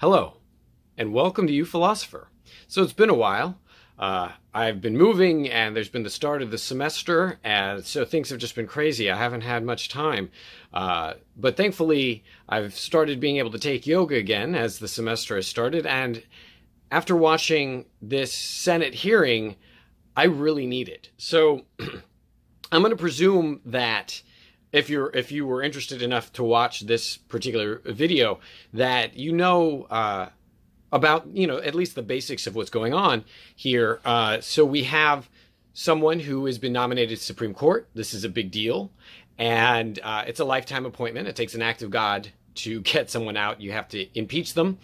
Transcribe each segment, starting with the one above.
Hello, and welcome to uPhilosopher. So it's been a while. Uh, I've been moving, and there's been the start of the semester, and so things have just been crazy. I haven't had much time. Uh, but thankfully, I've started being able to take yoga again as the semester has started, and after watching this Senate hearing, I really need it. So I'm going to presume that if you're if you were interested enough to watch this particular video that you know uh, about you know at least the basics of what's going on here. Uh, so we have someone who has been nominated to Supreme Court. This is a big deal, and uh, it's a lifetime appointment. It takes an act of God to get someone out. You have to impeach them,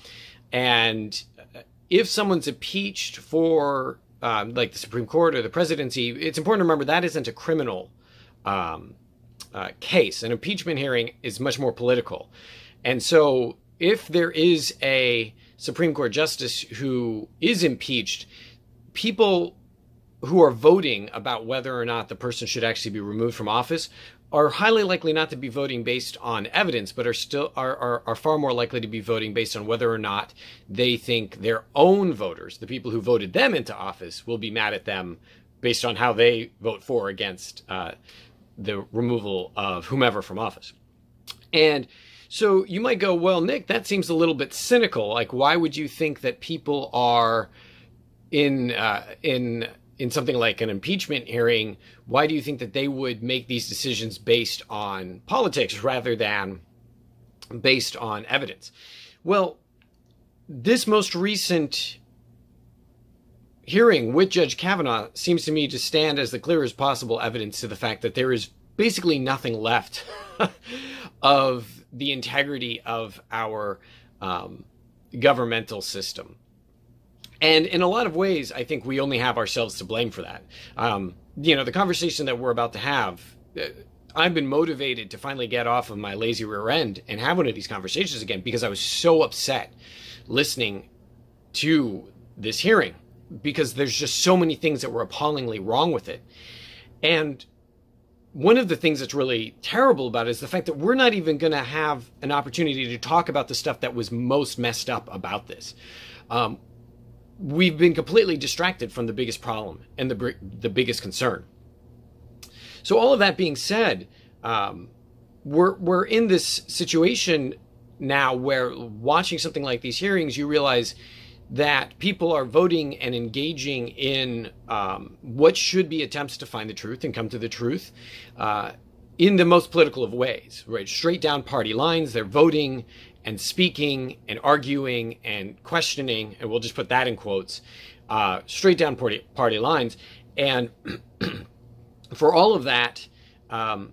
and if someone's impeached for um, like the Supreme Court or the presidency, it's important to remember that isn't a criminal. Um, uh, case. An impeachment hearing is much more political. And so if there is a Supreme Court justice who is impeached, people who are voting about whether or not the person should actually be removed from office are highly likely not to be voting based on evidence, but are still are, are, are far more likely to be voting based on whether or not they think their own voters, the people who voted them into office, will be mad at them based on how they vote for or against uh, the removal of whomever from office. And so you might go, well, Nick, that seems a little bit cynical. Like, why would you think that people are in uh, in in something like an impeachment hearing? Why do you think that they would make these decisions based on politics rather than based on evidence? Well, this most recent hearing with Judge Kavanaugh seems to me to stand as the clearest possible evidence to the fact that there is basically nothing left of the integrity of our um, governmental system. And in a lot of ways, I think we only have ourselves to blame for that. Um, you know, the conversation that we're about to have, uh, I've been motivated to finally get off of my lazy rear end and have one of these conversations again because I was so upset listening to this hearing because there's just so many things that were appallingly wrong with it. And one of the things that's really terrible about it is the fact that we're not even going to have an opportunity to talk about the stuff that was most messed up about this. Um, we've been completely distracted from the biggest problem and the the biggest concern. So all of that being said, um, we're we're in this situation now where watching something like these hearings, you realize that people are voting and engaging in um, what should be attempts to find the truth and come to the truth uh, in the most political of ways, right? Straight down party lines. They're voting and speaking and arguing and questioning, and we'll just put that in quotes, uh, straight down party, party lines. And for all of that, um,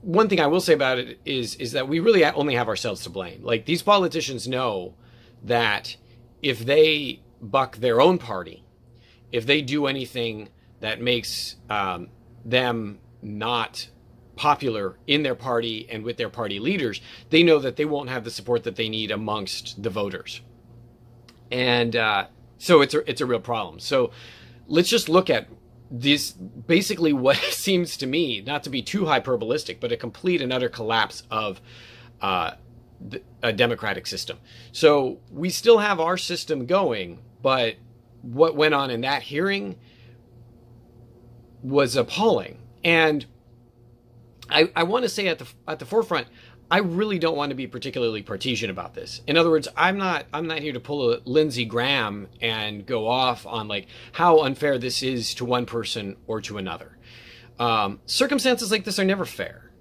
one thing I will say about it is is that we really only have ourselves to blame. Like these politicians know that if they buck their own party, if they do anything that makes um, them not popular in their party and with their party leaders, they know that they won't have the support that they need amongst the voters. And uh, so it's a, it's a real problem. So let's just look at this basically what seems to me not to be too hyperbolistic, but a complete and utter collapse of uh, a democratic system. So we still have our system going, but what went on in that hearing was appalling. And I, I want to say at the at the forefront, I really don't want to be particularly partisan about this. In other words, I'm not I'm not here to pull a Lindsey Graham and go off on like how unfair this is to one person or to another. Um, circumstances like this are never fair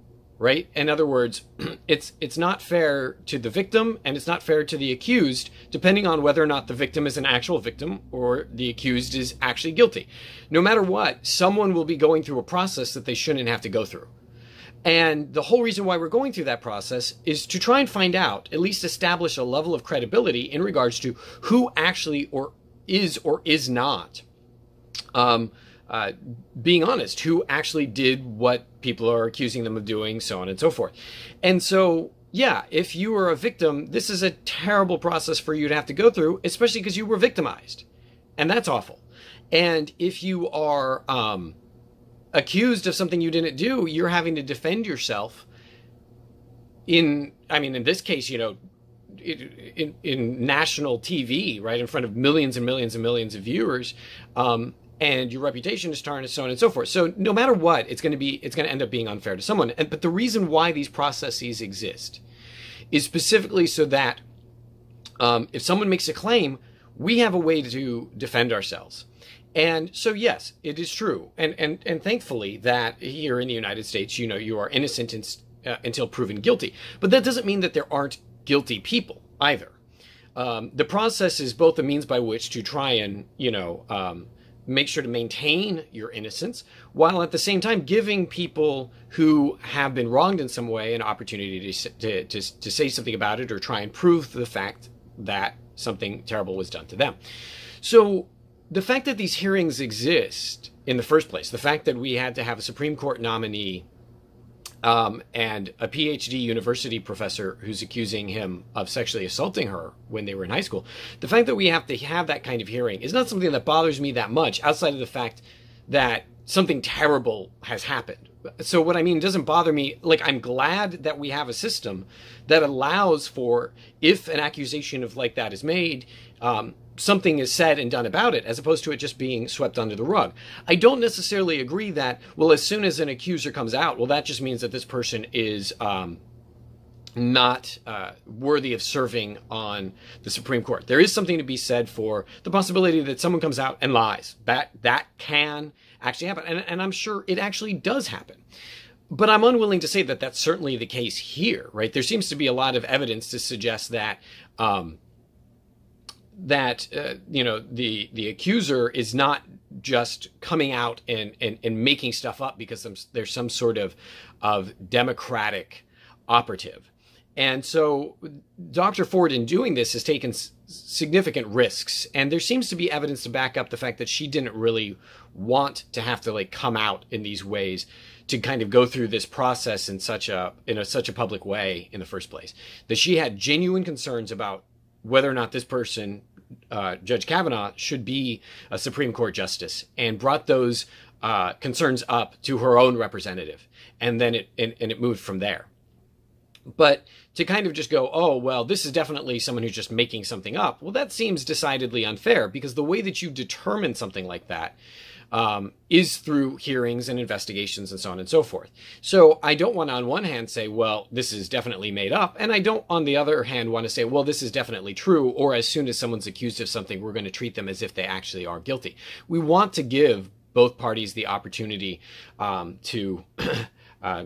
right? In other words, it's it's not fair to the victim and it's not fair to the accused, depending on whether or not the victim is an actual victim or the accused is actually guilty. No matter what, someone will be going through a process that they shouldn't have to go through. And the whole reason why we're going through that process is to try and find out, at least establish a level of credibility in regards to who actually or is or is not um, uh, being honest, who actually did what people are accusing them of doing, so on and so forth. And so, yeah, if you were a victim, this is a terrible process for you to have to go through, especially because you were victimized. And that's awful. And if you are um, accused of something you didn't do, you're having to defend yourself in, I mean, in this case, you know, in, in national TV, right, in front of millions and millions and millions of viewers, um, and your reputation is tarnished, so on and so forth. So no matter what, it's going to be it's going to end up being unfair to someone. And, but the reason why these processes exist is specifically so that um, if someone makes a claim, we have a way to defend ourselves. And so, yes, it is true, and and and thankfully that here in the United States, you know, you are innocent in, uh, until proven guilty. But that doesn't mean that there aren't guilty people either. Um, the process is both a means by which to try and you know um, make sure to maintain your innocence, while at the same time giving people who have been wronged in some way an opportunity to to, to, to say something about it or try and prove the fact that something terrible was done to them. So the fact that these hearings exist in the first place, the fact that we had to have a Supreme Court nominee um, and a PhD university professor who's accusing him of sexually assaulting her when they were in high school, the fact that we have to have that kind of hearing is not something that bothers me that much outside of the fact that something terrible has happened. So what I mean doesn't bother me. Like I'm glad that we have a system that allows for if an accusation of like that is made, um, something is said and done about it, as opposed to it just being swept under the rug. I don't necessarily agree that well, as soon as an accuser comes out, well, that just means that this person is. Um, not uh, worthy of serving on the Supreme Court. There is something to be said for the possibility that someone comes out and lies. That that can actually happen. And, and I'm sure it actually does happen. But I'm unwilling to say that that's certainly the case here, right? There seems to be a lot of evidence to suggest that um, that uh, you know the the accuser is not just coming out and, and, and making stuff up because there's some sort of of democratic operative. And so Dr. Ford, in doing this, has taken significant risks. And there seems to be evidence to back up the fact that she didn't really want to have to like come out in these ways to kind of go through this process in such a in a, such a public way in the first place. That she had genuine concerns about whether or not this person, uh, Judge Kavanaugh, should be a Supreme Court justice, and brought those uh, concerns up to her own representative, and then it and, and it moved from there. But to kind of just go, oh, well, this is definitely someone who's just making something up, well, that seems decidedly unfair because the way that you determine something like that um, is through hearings and investigations and so on and so forth. So I don't want to, on one hand, say, well, this is definitely made up. And I don't, on the other hand, want to say, well, this is definitely true. Or as soon as someone's accused of something, we're going to treat them as if they actually are guilty. We want to give both parties the opportunity um, to. uh,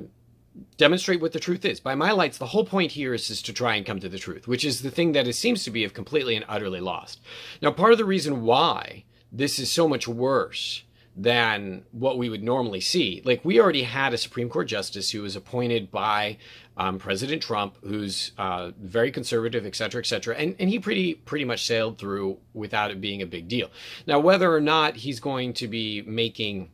demonstrate what the truth is. By my lights, the whole point here is, is to try and come to the truth, which is the thing that it seems to be of completely and utterly lost. Now, part of the reason why this is so much worse than what we would normally see. Like we already had a Supreme Court justice who was appointed by um, President Trump, who's uh, very conservative, et cetera, et cetera, and and he pretty pretty much sailed through without it being a big deal. Now, whether or not he's going to be making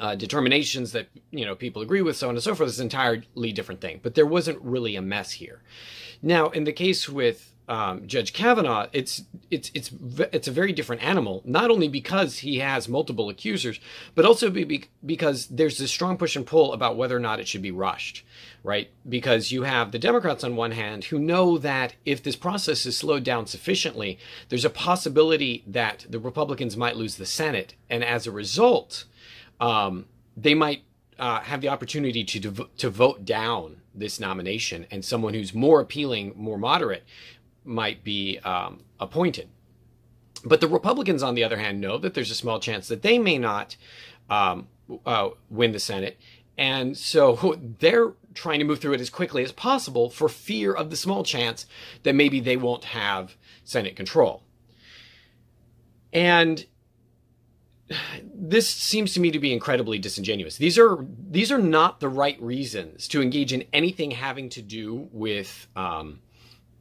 uh, determinations that you know people agree with, so on and so forth, is an entirely different thing. But there wasn't really a mess here. Now, in the case with um, Judge Kavanaugh, it's it's it's it's a very different animal. Not only because he has multiple accusers, but also be, because there's this strong push and pull about whether or not it should be rushed, right? Because you have the Democrats on one hand who know that if this process is slowed down sufficiently, there's a possibility that the Republicans might lose the Senate, and as a result um, they might uh, have the opportunity to to vote down this nomination, and someone who's more appealing, more moderate, might be um, appointed. But the Republicans, on the other hand, know that there's a small chance that they may not um, uh, win the Senate, and so they're trying to move through it as quickly as possible for fear of the small chance that maybe they won't have Senate control. And this seems to me to be incredibly disingenuous. These are these are not the right reasons to engage in anything having to do with, um,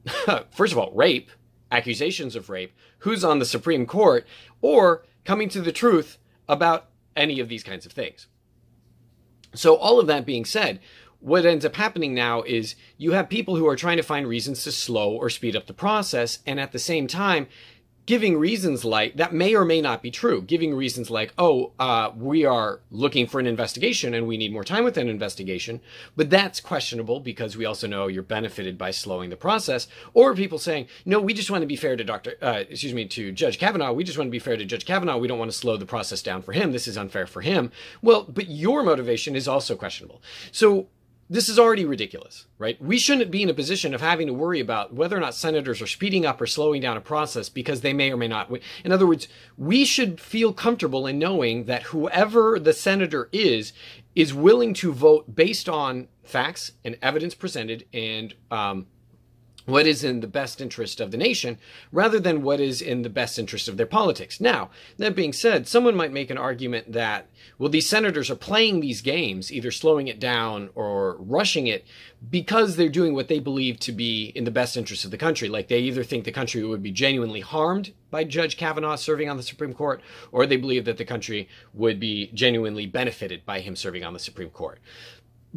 first of all, rape, accusations of rape, who's on the Supreme Court, or coming to the truth about any of these kinds of things. So, all of that being said, what ends up happening now is you have people who are trying to find reasons to slow or speed up the process, and at the same time, giving reasons like that may or may not be true. Giving reasons like, oh, uh, we are looking for an investigation and we need more time with an investigation, but that's questionable because we also know you're benefited by slowing the process. Or people saying, no, we just want to be fair to Doctor, uh, excuse me, to Judge Kavanaugh. We just want to be fair to Judge Kavanaugh. We don't want to slow the process down for him. This is unfair for him. Well, but your motivation is also questionable. So this is already ridiculous, right? We shouldn't be in a position of having to worry about whether or not senators are speeding up or slowing down a process because they may or may not. In other words, we should feel comfortable in knowing that whoever the senator is, is willing to vote based on facts and evidence presented and um, what is in the best interest of the nation rather than what is in the best interest of their politics. Now, that being said, someone might make an argument that, well, these senators are playing these games, either slowing it down or rushing it, because they're doing what they believe to be in the best interest of the country. Like they either think the country would be genuinely harmed by Judge Kavanaugh serving on the Supreme Court, or they believe that the country would be genuinely benefited by him serving on the Supreme Court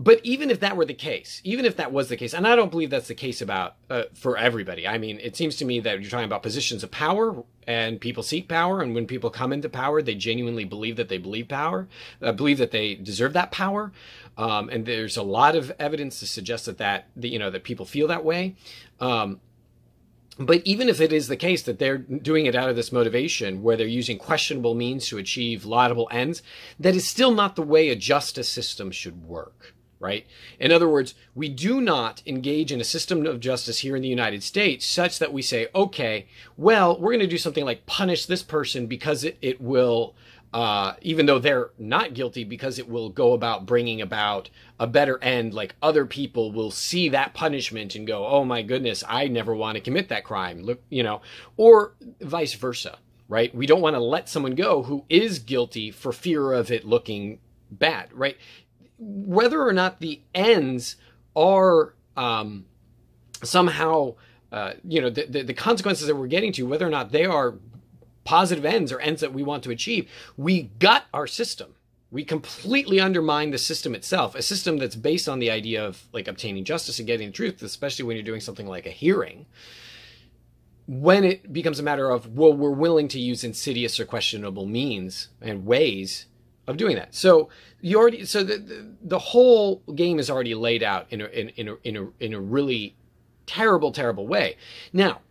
but even if that were the case, even if that was the case, and I don't believe that's the case about uh, for everybody. I mean, it seems to me that you're talking about positions of power, and people seek power, and when people come into power, they genuinely believe that they believe power, uh, believe that they deserve that power, um, and there's a lot of evidence to suggest that that, that you know that people feel that way. Um, but even if it is the case that they're doing it out of this motivation where they're using questionable means to achieve laudable ends, that is still not the way a justice system should work right? In other words, we do not engage in a system of justice here in the United States such that we say, okay, well, we're going to do something like punish this person because it, it will, uh, even though they're not guilty, because it will go about bringing about a better end. Like other people will see that punishment and go, oh my goodness, I never want to commit that crime. Look, you know, or vice versa. Right? We don't want to let someone go who is guilty for fear of it looking bad, right? Whether or not the ends are um, somehow, uh, you know, the, the, the consequences that we're getting to, whether or not they are positive ends or ends that we want to achieve, we gut our system. We completely undermine the system itself, a system that's based on the idea of like obtaining justice and getting the truth, especially when you're doing something like a hearing. When it becomes a matter of, well, we're willing to use insidious or questionable means and ways of doing that. So you already so the the, the whole game is already laid out in a, in, in a in a in a really terrible terrible way. Now,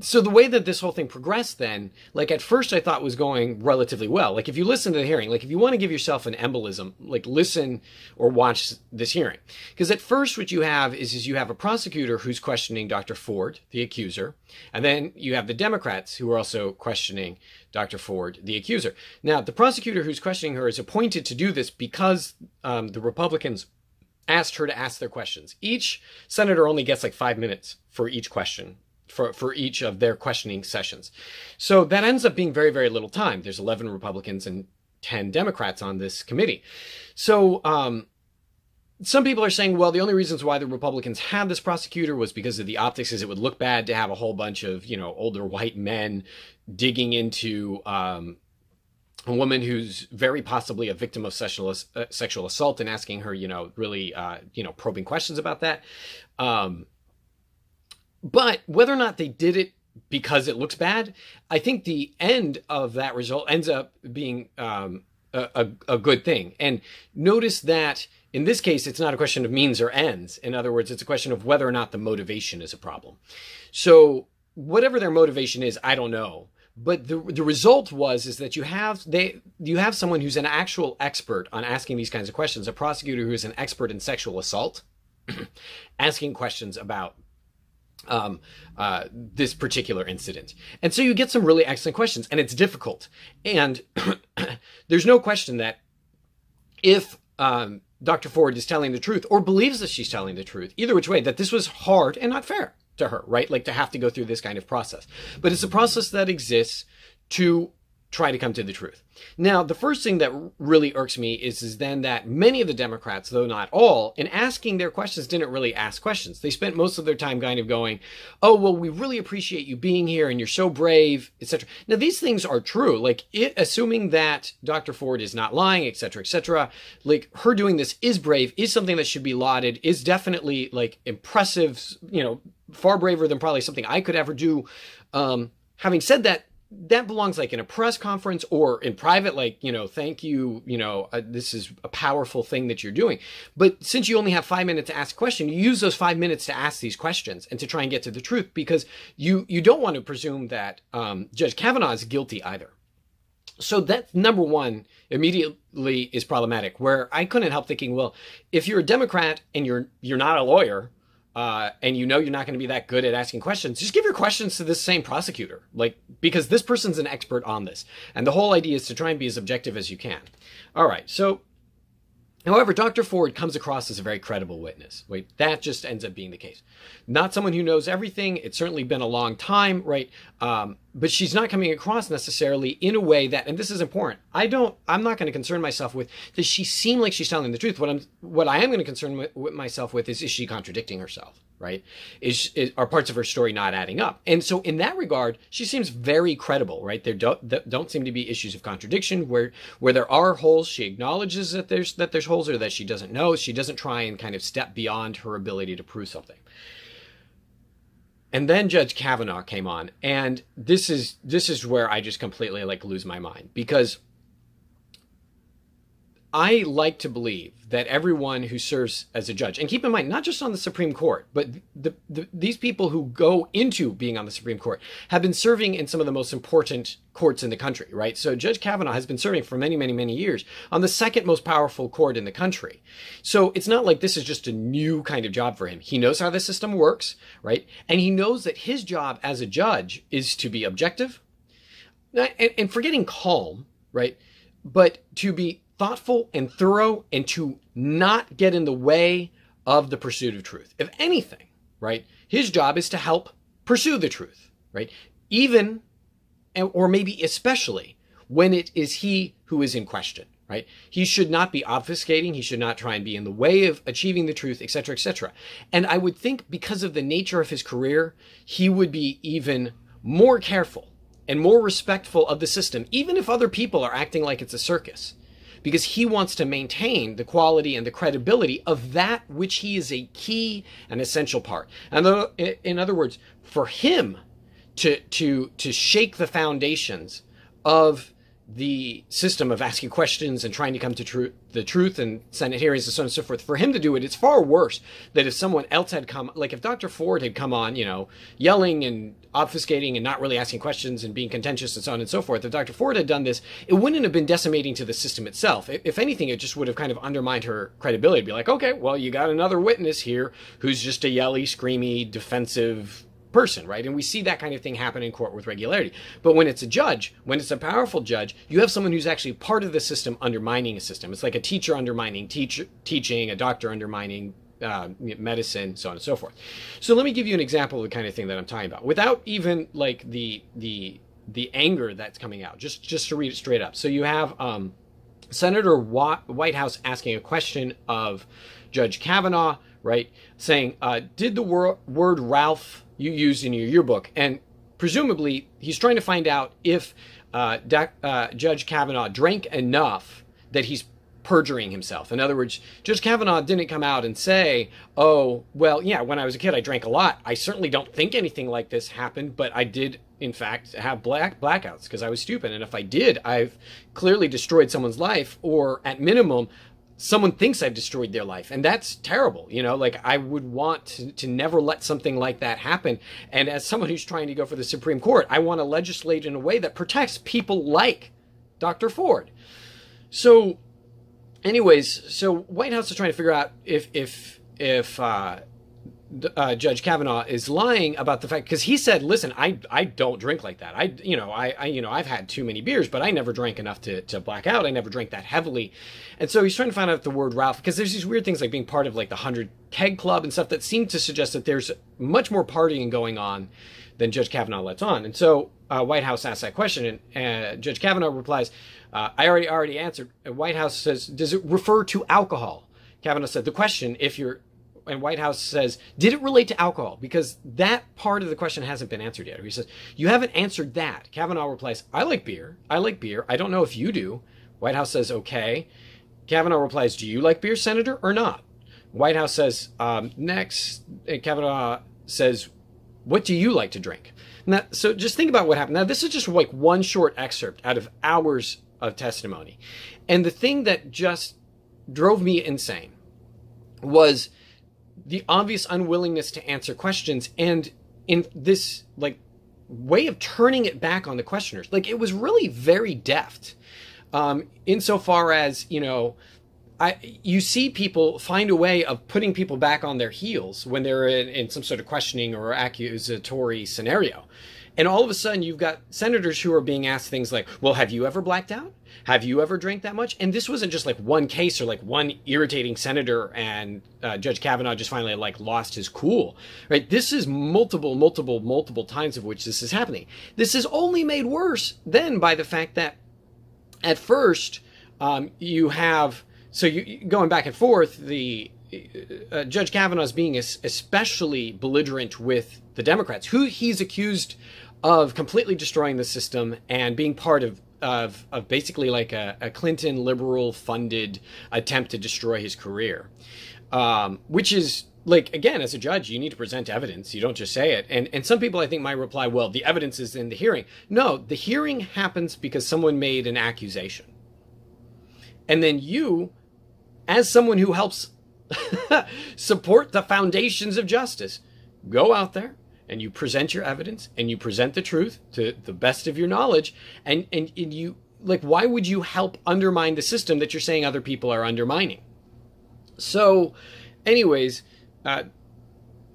so the way that this whole thing progressed then like at first i thought was going relatively well. Like if you listen to the hearing like if you want to give yourself an embolism like listen or watch this hearing. Because at first what you have is, is you have a prosecutor who's questioning dr ford the accuser and then you have the democrats who are also questioning dr ford the accuser. Now the prosecutor who's questioning her is appointed to do this because um, the republicans asked her to ask their questions. Each senator only gets like five minutes for each question for, for each of their questioning sessions. So that ends up being very, very little time. There's 11 Republicans and 10 Democrats on this committee. So, um, some people are saying, well, the only reasons why the Republicans had this prosecutor was because of the optics, is it would look bad to have a whole bunch of, you know, older white men digging into um, a woman who's very possibly a victim of sexual uh, sexual assault and asking her, you know, really, uh, you know, probing questions about that. Um, but whether or not they did it because it looks bad, I think the end of that result ends up being um, a, a, a good thing. And notice that in this case, it's not a question of means or ends. In other words, it's a question of whether or not the motivation is a problem. So whatever their motivation is, I don't know. But the the result was is that you have they you have someone who's an actual expert on asking these kinds of questions, a prosecutor who is an expert in sexual assault, asking questions about um, uh, this particular incident. And so you get some really excellent questions, and it's difficult. And there's no question that if um, Dr. Ford is telling the truth or believes that she's telling the truth, either which way, that this was hard and not fair to her, right? Like to have to go through this kind of process. But it's a process that exists to try to come to the truth. Now, the first thing that really irks me is, is then that many of the Democrats, though not all, in asking their questions, didn't really ask questions. They spent most of their time kind of going, "Oh, well, we really appreciate you being here, and you're so brave, etc." Now, these things are true. Like, it, assuming that Dr. Ford is not lying, etc., etc., like her doing this is brave, is something that should be lauded, is definitely like impressive. You know, far braver than probably something I could ever do. Um, having said that, that belongs like in a press conference or in private like you know thank you you know uh, this is a powerful thing that you're doing. But since you only have five minutes to ask a question you use those five minutes to ask these questions and to try and get to the truth because you you don't want to presume that um, judge kavanaugh is guilty either. So that number one immediately is problematic where i couldn't help thinking well if you're a democrat and you're you're not a lawyer uh, and you know you're not going to be that good at asking questions, just give your questions to this same prosecutor. Like, because this person's an expert on this. And the whole idea is to try and be as objective as you can. All right. So However, Dr. Ford comes across as a very credible witness. Wait, that just ends up being the case. Not someone who knows everything. It's certainly been a long time, right? Um, but she's not coming across necessarily in a way that, and this is important. I don't. I'm not going to concern myself with. Does she seem like she's telling the truth? What I'm. What I am going to concern with, with myself with is: is she contradicting herself? right? Is, is, are parts of her story not adding up? And so in that regard, she seems very credible, right? There don't, don't seem to be issues of contradiction where where there are holes. She acknowledges that there's that there's holes or that she doesn't know. She doesn't try and kind of step beyond her ability to prove something. And then Judge Kavanaugh came on, and this is this is where I just completely like lose my mind because I like to believe that everyone who serves as a judge, and keep in mind, not just on the Supreme Court, but the, the, these people who go into being on the Supreme Court have been serving in some of the most important courts in the country, right? So Judge Kavanaugh has been serving for many, many, many years on the second most powerful court in the country. So it's not like this is just a new kind of job for him. He knows how the system works, right? And he knows that his job as a judge is to be objective and, and forgetting calm, right? But to be thoughtful and thorough and to not get in the way of the pursuit of truth. If anything, right, his job is to help pursue the truth, right? Even, or maybe especially, when it is he who is in question, right? He should not be obfuscating. He should not try and be in the way of achieving the truth, etc., etc. And I would think because of the nature of his career, he would be even more careful and more respectful of the system, even if other people are acting like it's a circus because he wants to maintain the quality and the credibility of that which he is a key and essential part. And in other words, for him to to to shake the foundations of the system of asking questions and trying to come to tr- the truth and Senate hearings and so on and so forth. For him to do it, it's far worse that if someone else had come, like if Dr. Ford had come on, you know, yelling and obfuscating and not really asking questions and being contentious and so on and so forth. If Dr. Ford had done this, it wouldn't have been decimating to the system itself. If anything, it just would have kind of undermined her credibility. It'd be like, okay, well, you got another witness here who's just a yelly, screamy, defensive person, right? And we see that kind of thing happen in court with regularity. But when it's a judge, when it's a powerful judge, you have someone who's actually part of the system undermining a system. It's like a teacher undermining teacher, teaching, a doctor undermining uh, medicine, so on and so forth. So let me give you an example of the kind of thing that I'm talking about, without even like the the the anger that's coming out. Just just to read it straight up. So you have um, Senator Whitehouse asking a question of Judge Kavanaugh, right? Saying, uh, "Did the wor- word Ralph you used in your yearbook. And presumably, he's trying to find out if uh, uh, Judge Kavanaugh drank enough that he's perjuring himself. In other words, Judge Kavanaugh didn't come out and say, oh, well, yeah, when I was a kid, I drank a lot. I certainly don't think anything like this happened, but I did, in fact, have black blackouts because I was stupid. And if I did, I've clearly destroyed someone's life, or at minimum, someone thinks I've destroyed their life. And that's terrible. You know, like I would want to, to, never let something like that happen. And as someone who's trying to go for the Supreme Court, I want to legislate in a way that protects people like Dr. Ford. So, anyways, so Whitehouse is trying to figure out if, if, if, uh, uh, Judge Kavanaugh is lying about the fact because he said, "Listen, I I don't drink like that. I you know I, I you know I've had too many beers, but I never drank enough to to black out. I never drank that heavily." And so he's trying to find out the word Ralph because there's these weird things like being part of like the hundred keg club and stuff that seem to suggest that there's much more partying going on than Judge Kavanaugh lets on. And so uh, Whitehouse asks that question, and uh, Judge Kavanaugh replies, uh, "I already already answered." Whitehouse says, "Does it refer to alcohol?" Kavanaugh said, "The question, if you're," and Whitehouse says, "Did it relate to alcohol?" Because that part of the question hasn't been answered yet. He says, "You haven't answered that." Kavanaugh replies, "I like beer. I like beer. I don't know if you do." Whitehouse says, "Okay." Kavanaugh replies, "Do you like beer, Senator, or not?" Whitehouse says, um, "Next." Kavanaugh says, "What do you like to drink?" Now, so just think about what happened. Now, this is just like one short excerpt out of hours of testimony. And the thing that just drove me insane was the obvious unwillingness to answer questions and in this like way of turning it back on the questioners. Like it was really very deft. Um, insofar as, you know, I, you see people find a way of putting people back on their heels when they're in, in, some sort of questioning or accusatory scenario. And all of a sudden, you've got senators who are being asked things like, Well, have you ever blacked out? Have you ever drank that much? And this wasn't just like one case or like one irritating senator and uh, Judge Kavanaugh just finally like lost his cool, right? This is multiple, multiple, multiple times of which this is happening. This is only made worse then by the fact that at first um, you have so you going back and forth, the uh, Judge Kavanaugh is being especially belligerent with the Democrats, who he's accused of completely destroying the system and being part of of, of basically like a, a Clinton liberal funded attempt to destroy his career, um, which is like again as a judge you need to present evidence. You don't just say it. And and some people i think might reply well the evidence is in the hearing. No the hearing happens because someone made an accusation. And then you as someone who helps support the foundations of justice, go out there and you present your evidence and you present the truth to the best of your knowledge. And, and, and you like why would you help undermine the system that you're saying other people are undermining? So anyways uh,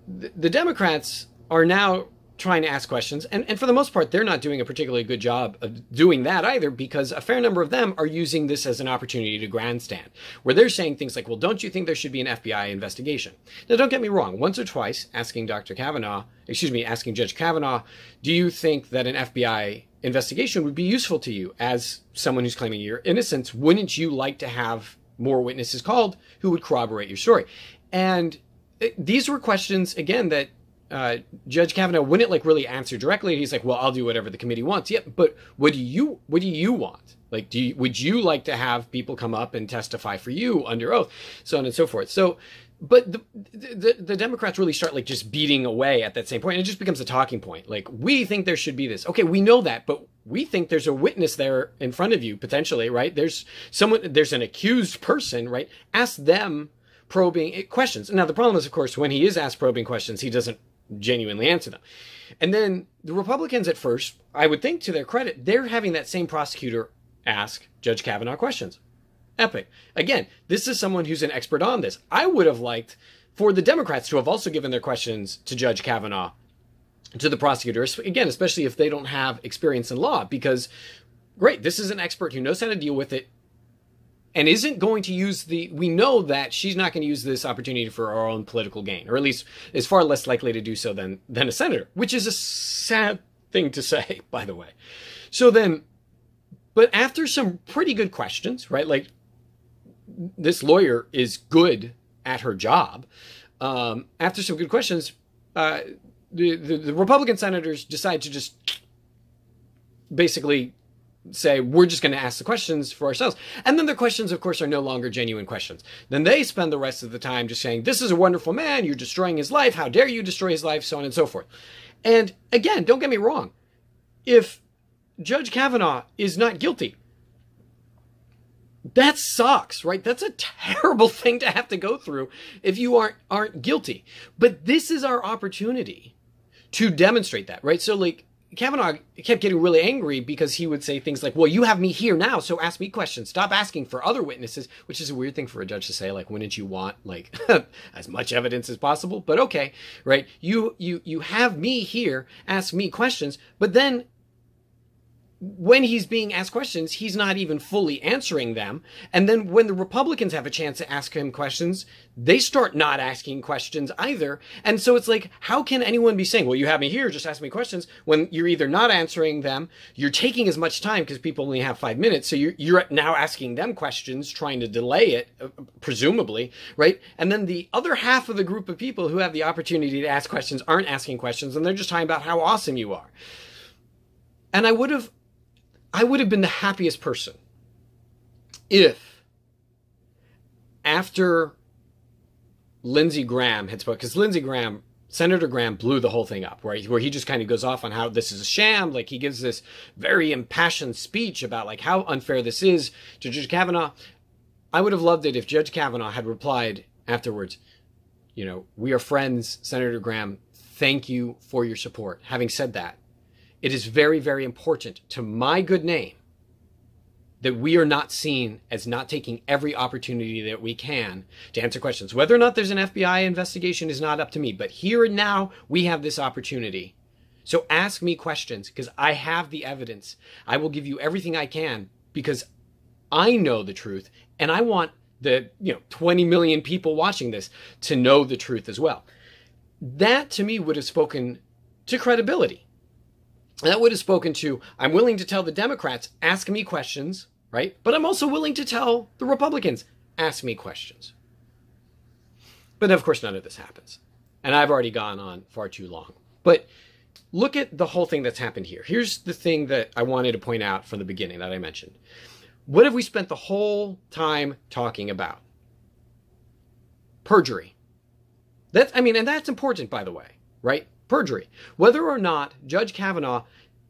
the, the democrats are now trying to ask questions. And, and for the most part, they're not doing a particularly good job of doing that either because a fair number of them are using this as an opportunity to grandstand, where they're saying things like, well, don't you think there should be an FBI investigation? Now, don't get me wrong. Once or twice, asking Dr. Kavanaugh, excuse me, asking Judge Kavanaugh, do you think that an FBI investigation would be useful to you as someone who's claiming your innocence? Wouldn't you like to have more witnesses called who would corroborate your story? And eh, these were questions, again, that uh, Judge Kavanaugh wouldn't like really answer directly. He's like, "Well, I'll do whatever the committee wants." Yeah, but what do you what do you want? Like, do you, would you like to have people come up and testify for you under oath, so on and so forth? So, but the, the the Democrats really start like just beating away at that same point, and it just becomes a talking point. Like, we think there should be this. Okay, we know that, but we think there's a witness there in front of you potentially, right? There's someone, there's an accused person, right? Ask them probing questions. Now, the problem is, of course, when he is asked probing questions, he doesn't genuinely answer them. And then the Republicans at first, I would think to their credit, they're having that same prosecutor ask Judge Kavanaugh questions. Epic. Again, this is someone who's an expert on this. I would have liked for the Democrats to have also given their questions to Judge Kavanaugh, to the prosecutors, again, especially if they don't have experience in law, because great, this is an expert who knows how to deal with it and isn't going to use the we know that she's not going to use this opportunity for her own political gain or at least is far less likely to do so than than a senator which is a sad thing to say by the way. So then but after some pretty good questions right like this lawyer is good at her job um, after some good questions uh, the, the, the republican senators decide to just basically say we're just going to ask the questions for ourselves. And then the questions of course are no longer genuine questions. Then they spend the rest of the time just saying this is a wonderful man. You're destroying his life. How dare you destroy his life? So on and so forth. And again don't get me wrong. If judge kavanaugh is not guilty that sucks right? That's a terrible thing to have to go through if you aren't aren't guilty. But this is our opportunity to demonstrate that right? So like Kavanaugh kept getting really angry because he would say things like, Well, you have me here now, so ask me questions. Stop asking for other witnesses, which is a weird thing for a judge to say. Like, wouldn't you want like as much evidence as possible? But okay, right? You you you have me here, ask me questions, but then when he's being asked questions, he's not even fully answering them. And then when the Republicans have a chance to ask him questions, they start not asking questions either. And so it's like, how can anyone be saying, well, you have me here, just ask me questions when you're either not answering them, you're taking as much time because people only have five minutes. So you're, you're now asking them questions, trying to delay it, uh, presumably, right? And then the other half of the group of people who have the opportunity to ask questions aren't asking questions and they're just talking about how awesome you are. And I would have I would have been the happiest person if after Lindsey Graham had spoken, because Lindsey Graham, Senator Graham blew the whole thing up, he, where he just kind of goes off on how this is a sham. Like he gives this very impassioned speech about like how unfair this is to Judge Kavanaugh. I would have loved it if Judge Kavanaugh had replied afterwards, you know, we are friends, Senator Graham. Thank you for your support. Having said that, it is very, very important to my good name that we are not seen as not taking every opportunity that we can to answer questions. Whether or not there's an FBI investigation is not up to me, but here and now we have this opportunity. So ask me questions because I have the evidence. I will give you everything I can because I know the truth and I want the, you know, 20 million people watching this to know the truth as well. That to me would have spoken to credibility that would have spoken to I'm willing to tell the Democrats, ask me questions, right? But I'm also willing to tell the Republicans, ask me questions. But of course, none of this happens. And I've already gone on far too long. But look at the whole thing that's happened here. Here's the thing that I wanted to point out from the beginning that I mentioned. What have we spent the whole time talking about? Perjury. That's, I mean, and that's important, by the way, right? Perjury. Whether or not Judge Kavanaugh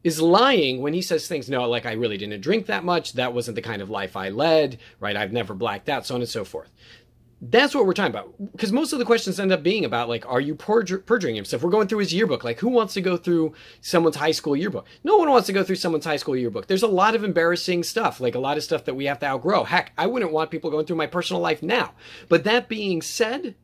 is lying when he says things, no, like I really didn't drink that much. That wasn't the kind of life I led, right? I've never blacked out, so on and so forth. That's what we're talking about. Because most of the questions end up being about, like, are you perjur- perjuring yourself? We're going through his yearbook. Like, who wants to go through someone's high school yearbook? No one wants to go through someone's high school yearbook. There's a lot of embarrassing stuff, like a lot of stuff that we have to outgrow. Heck, I wouldn't want people going through my personal life now. But that being said,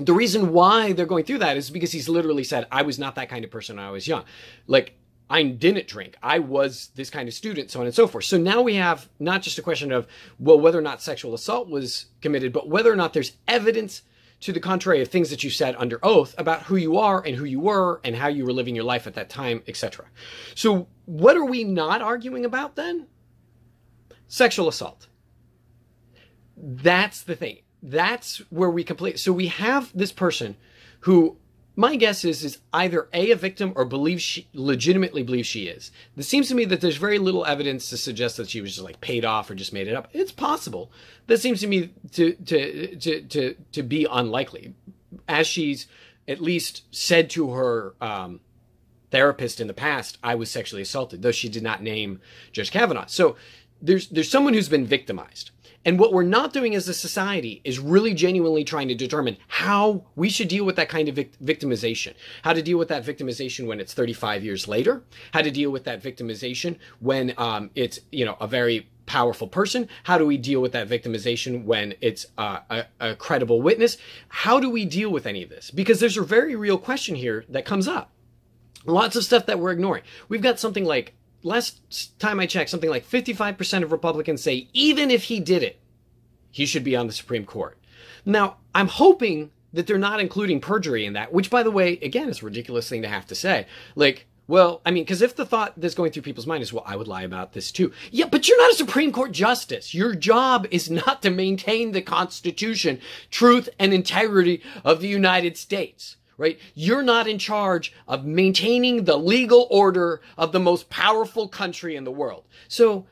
the reason why they're going through that is because he's literally said, I was not that kind of person when I was young. Like, I didn't drink. I was this kind of student, so on and so forth. So now we have not just a question of, well, whether or not sexual assault was committed, but whether or not there's evidence to the contrary of things that you said under oath about who you are and who you were and how you were living your life at that time, etc. So what are we not arguing about then? Sexual assault. That's the thing that's where we complete. So we have this person who my guess is is either a a victim or believes she legitimately believes she is. It seems to me that there's very little evidence to suggest that she was just like paid off or just made it up. It's possible. That seems to me to to to to to be unlikely, as she's at least said to her um, therapist in the past, I was sexually assaulted, though she did not name Judge Kavanaugh. So there's there's someone who's been victimized. And what we're not doing as a society is really genuinely trying to determine how we should deal with that kind of victimization. How to deal with that victimization when it's 35 years later. How to deal with that victimization when um, it's, you know, a very powerful person? How do we deal with that victimization when it's uh, a, a credible witness? How do we deal with any of this? Because there's a very real question here that comes up. Lots of stuff that we're ignoring. We've got something like last time I checked, something like 55% of Republicans say even if he did it, he should be on the Supreme Court. Now, I'm hoping that they're not including perjury in that, which, by the way, again, is a ridiculous thing to have to say. Like, well, I mean, because if the thought that's going through people's mind is, well, I would lie about this too. Yeah, but you're not a Supreme Court justice. Your job is not to maintain the Constitution, truth, and integrity of the United States right? You're not in charge of maintaining the legal order of the most powerful country in the world. So,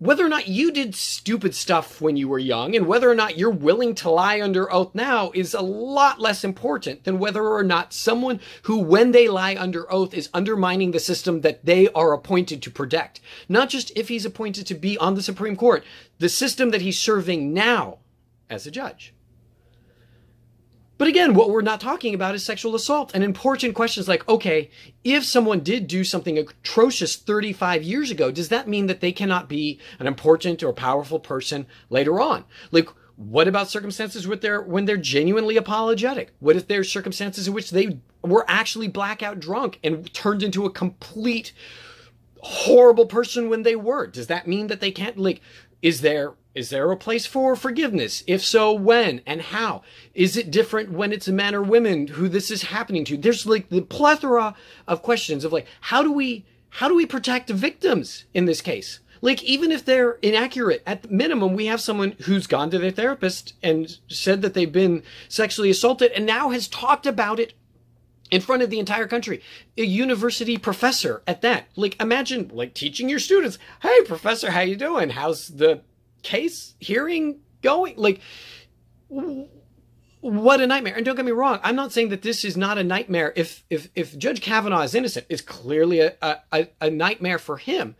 whether or not you did stupid stuff when you were young and whether or not you're willing to lie under oath now is a lot less important than whether or not someone who, when they lie under oath, is undermining the system that they are appointed to protect. Not just if he's appointed to be on the Supreme Court, the system that he's serving now as a judge. But again, what we're not talking about is sexual assault and important questions like, okay, if someone did do something atrocious 35 years ago, does that mean that they cannot be an important or powerful person later on? Like, what about circumstances with their when they're genuinely apologetic? What if there's circumstances in which they were actually blackout drunk and turned into a complete horrible person when they were. Does that mean that they can't like is there is there a place for forgiveness? If so, when and how? Is it different when it's men or women who this is happening to? There's like the plethora of questions of like how do we how do we protect victims in this case? Like even if they're inaccurate, at the minimum we have someone who's gone to their therapist and said that they've been sexually assaulted and now has talked about it in front of the entire country. A university professor at that. Like imagine like teaching your students, "Hey professor, how you doing? How's the case hearing going?" Like what a nightmare. And don't get me wrong, I'm not saying that this is not a nightmare. If if if Judge Kavanaugh is innocent, it's clearly a, a, a nightmare for him.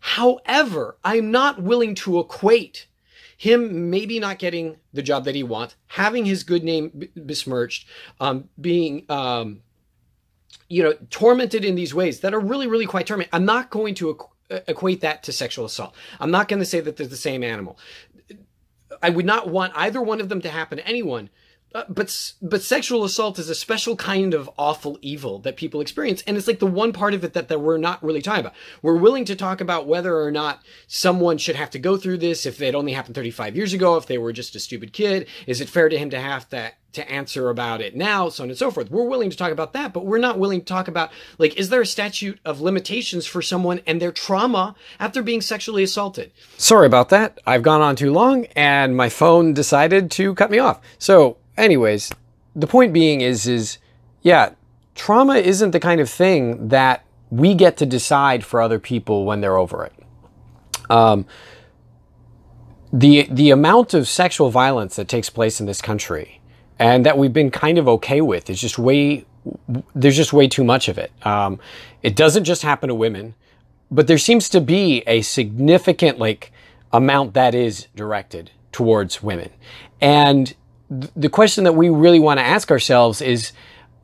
However, I'm not willing to equate him maybe not getting the job that he wants, having his good name besmirched, um, being um, you know, tormented in these ways that are really, really quite tormenting. I'm not going to equate that to sexual assault. I'm not going to say that they're the same animal. I would not want either one of them to happen to anyone. Uh, but but sexual assault is a special kind of awful evil that people experience, and it's like the one part of it that, that we're not really talking about. We're willing to talk about whether or not someone should have to go through this if it only happened 35 years ago, if they were just a stupid kid. Is it fair to him to have to to answer about it now, so on and so forth. We're willing to talk about that, but we're not willing to talk about like, is there a statute of limitations for someone and their trauma after being sexually assaulted? Sorry about that. I've gone on too long and my phone decided to cut me off. So anyways, the point being is, is yeah, trauma isn't the kind of thing that we get to decide for other people when they're over it. Um, the the amount of sexual violence that takes place in this country and that we've been kind of okay with is just way there's just way too much of it. Um, it doesn't just happen to women, but there seems to be a significant like amount that is directed towards women, and the question that we really want to ask ourselves is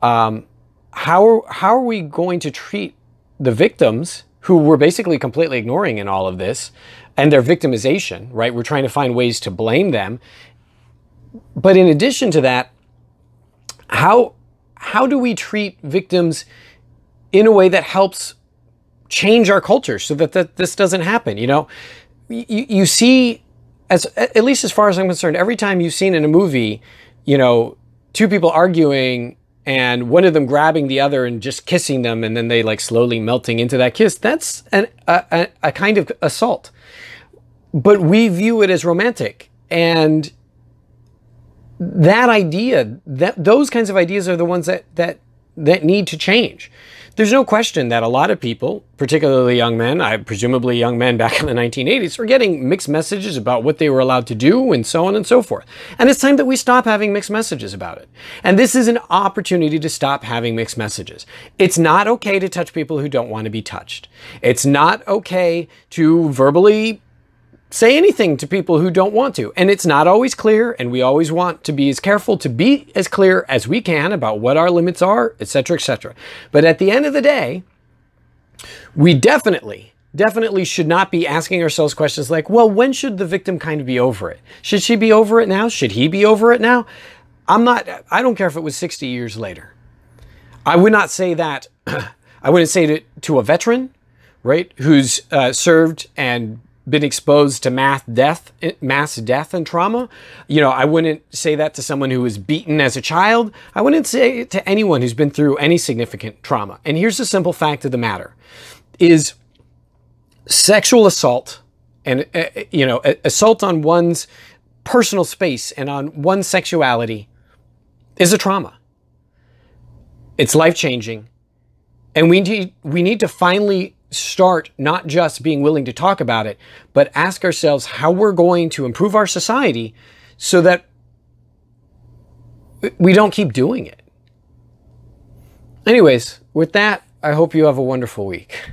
um, how, how are we going to treat the victims who we're basically completely ignoring in all of this and their victimization, right? We're trying to find ways to blame them. But in addition to that, how, how do we treat victims in a way that helps change our culture so that, that this doesn't happen? You know, you, you see as at least as far as I'm concerned, every time you've seen in a movie, you know, two people arguing and one of them grabbing the other and just kissing them, and then they like slowly melting into that kiss, that's an, a, a kind of assault. But we view it as romantic, and that idea, that those kinds of ideas are the ones that that that need to change. There's no question that a lot of people, particularly young men, I presumably young men back in the 1980s, were getting mixed messages about what they were allowed to do and so on and so forth. And it's time that we stop having mixed messages about it. And this is an opportunity to stop having mixed messages. It's not okay to touch people who don't want to be touched. It's not okay to verbally say anything to people who don't want to. And it's not always clear, and we always want to be as careful to be as clear as we can about what our limits are, etc., etc. But at the end of the day, we definitely definitely should not be asking ourselves questions like, well, when should the victim kind of be over it? Should she be over it now? Should he be over it now? I'm not, I don't care if it was 60 years later. I would not say that, I wouldn't say to, to a veteran, right, who's uh, served and been exposed to mass death, mass death and trauma. You know, I wouldn't say that to someone who was beaten as a child. I wouldn't say it to anyone who's been through any significant trauma. And here's the simple fact of the matter is sexual assault and uh, you know, assault on one's personal space and on one's sexuality is a trauma. It's life-changing. And we need we need to finally start not just being willing to talk about it, but ask ourselves how we're going to improve our society so that we don't keep doing it. Anyways, with that, I hope you have a wonderful week.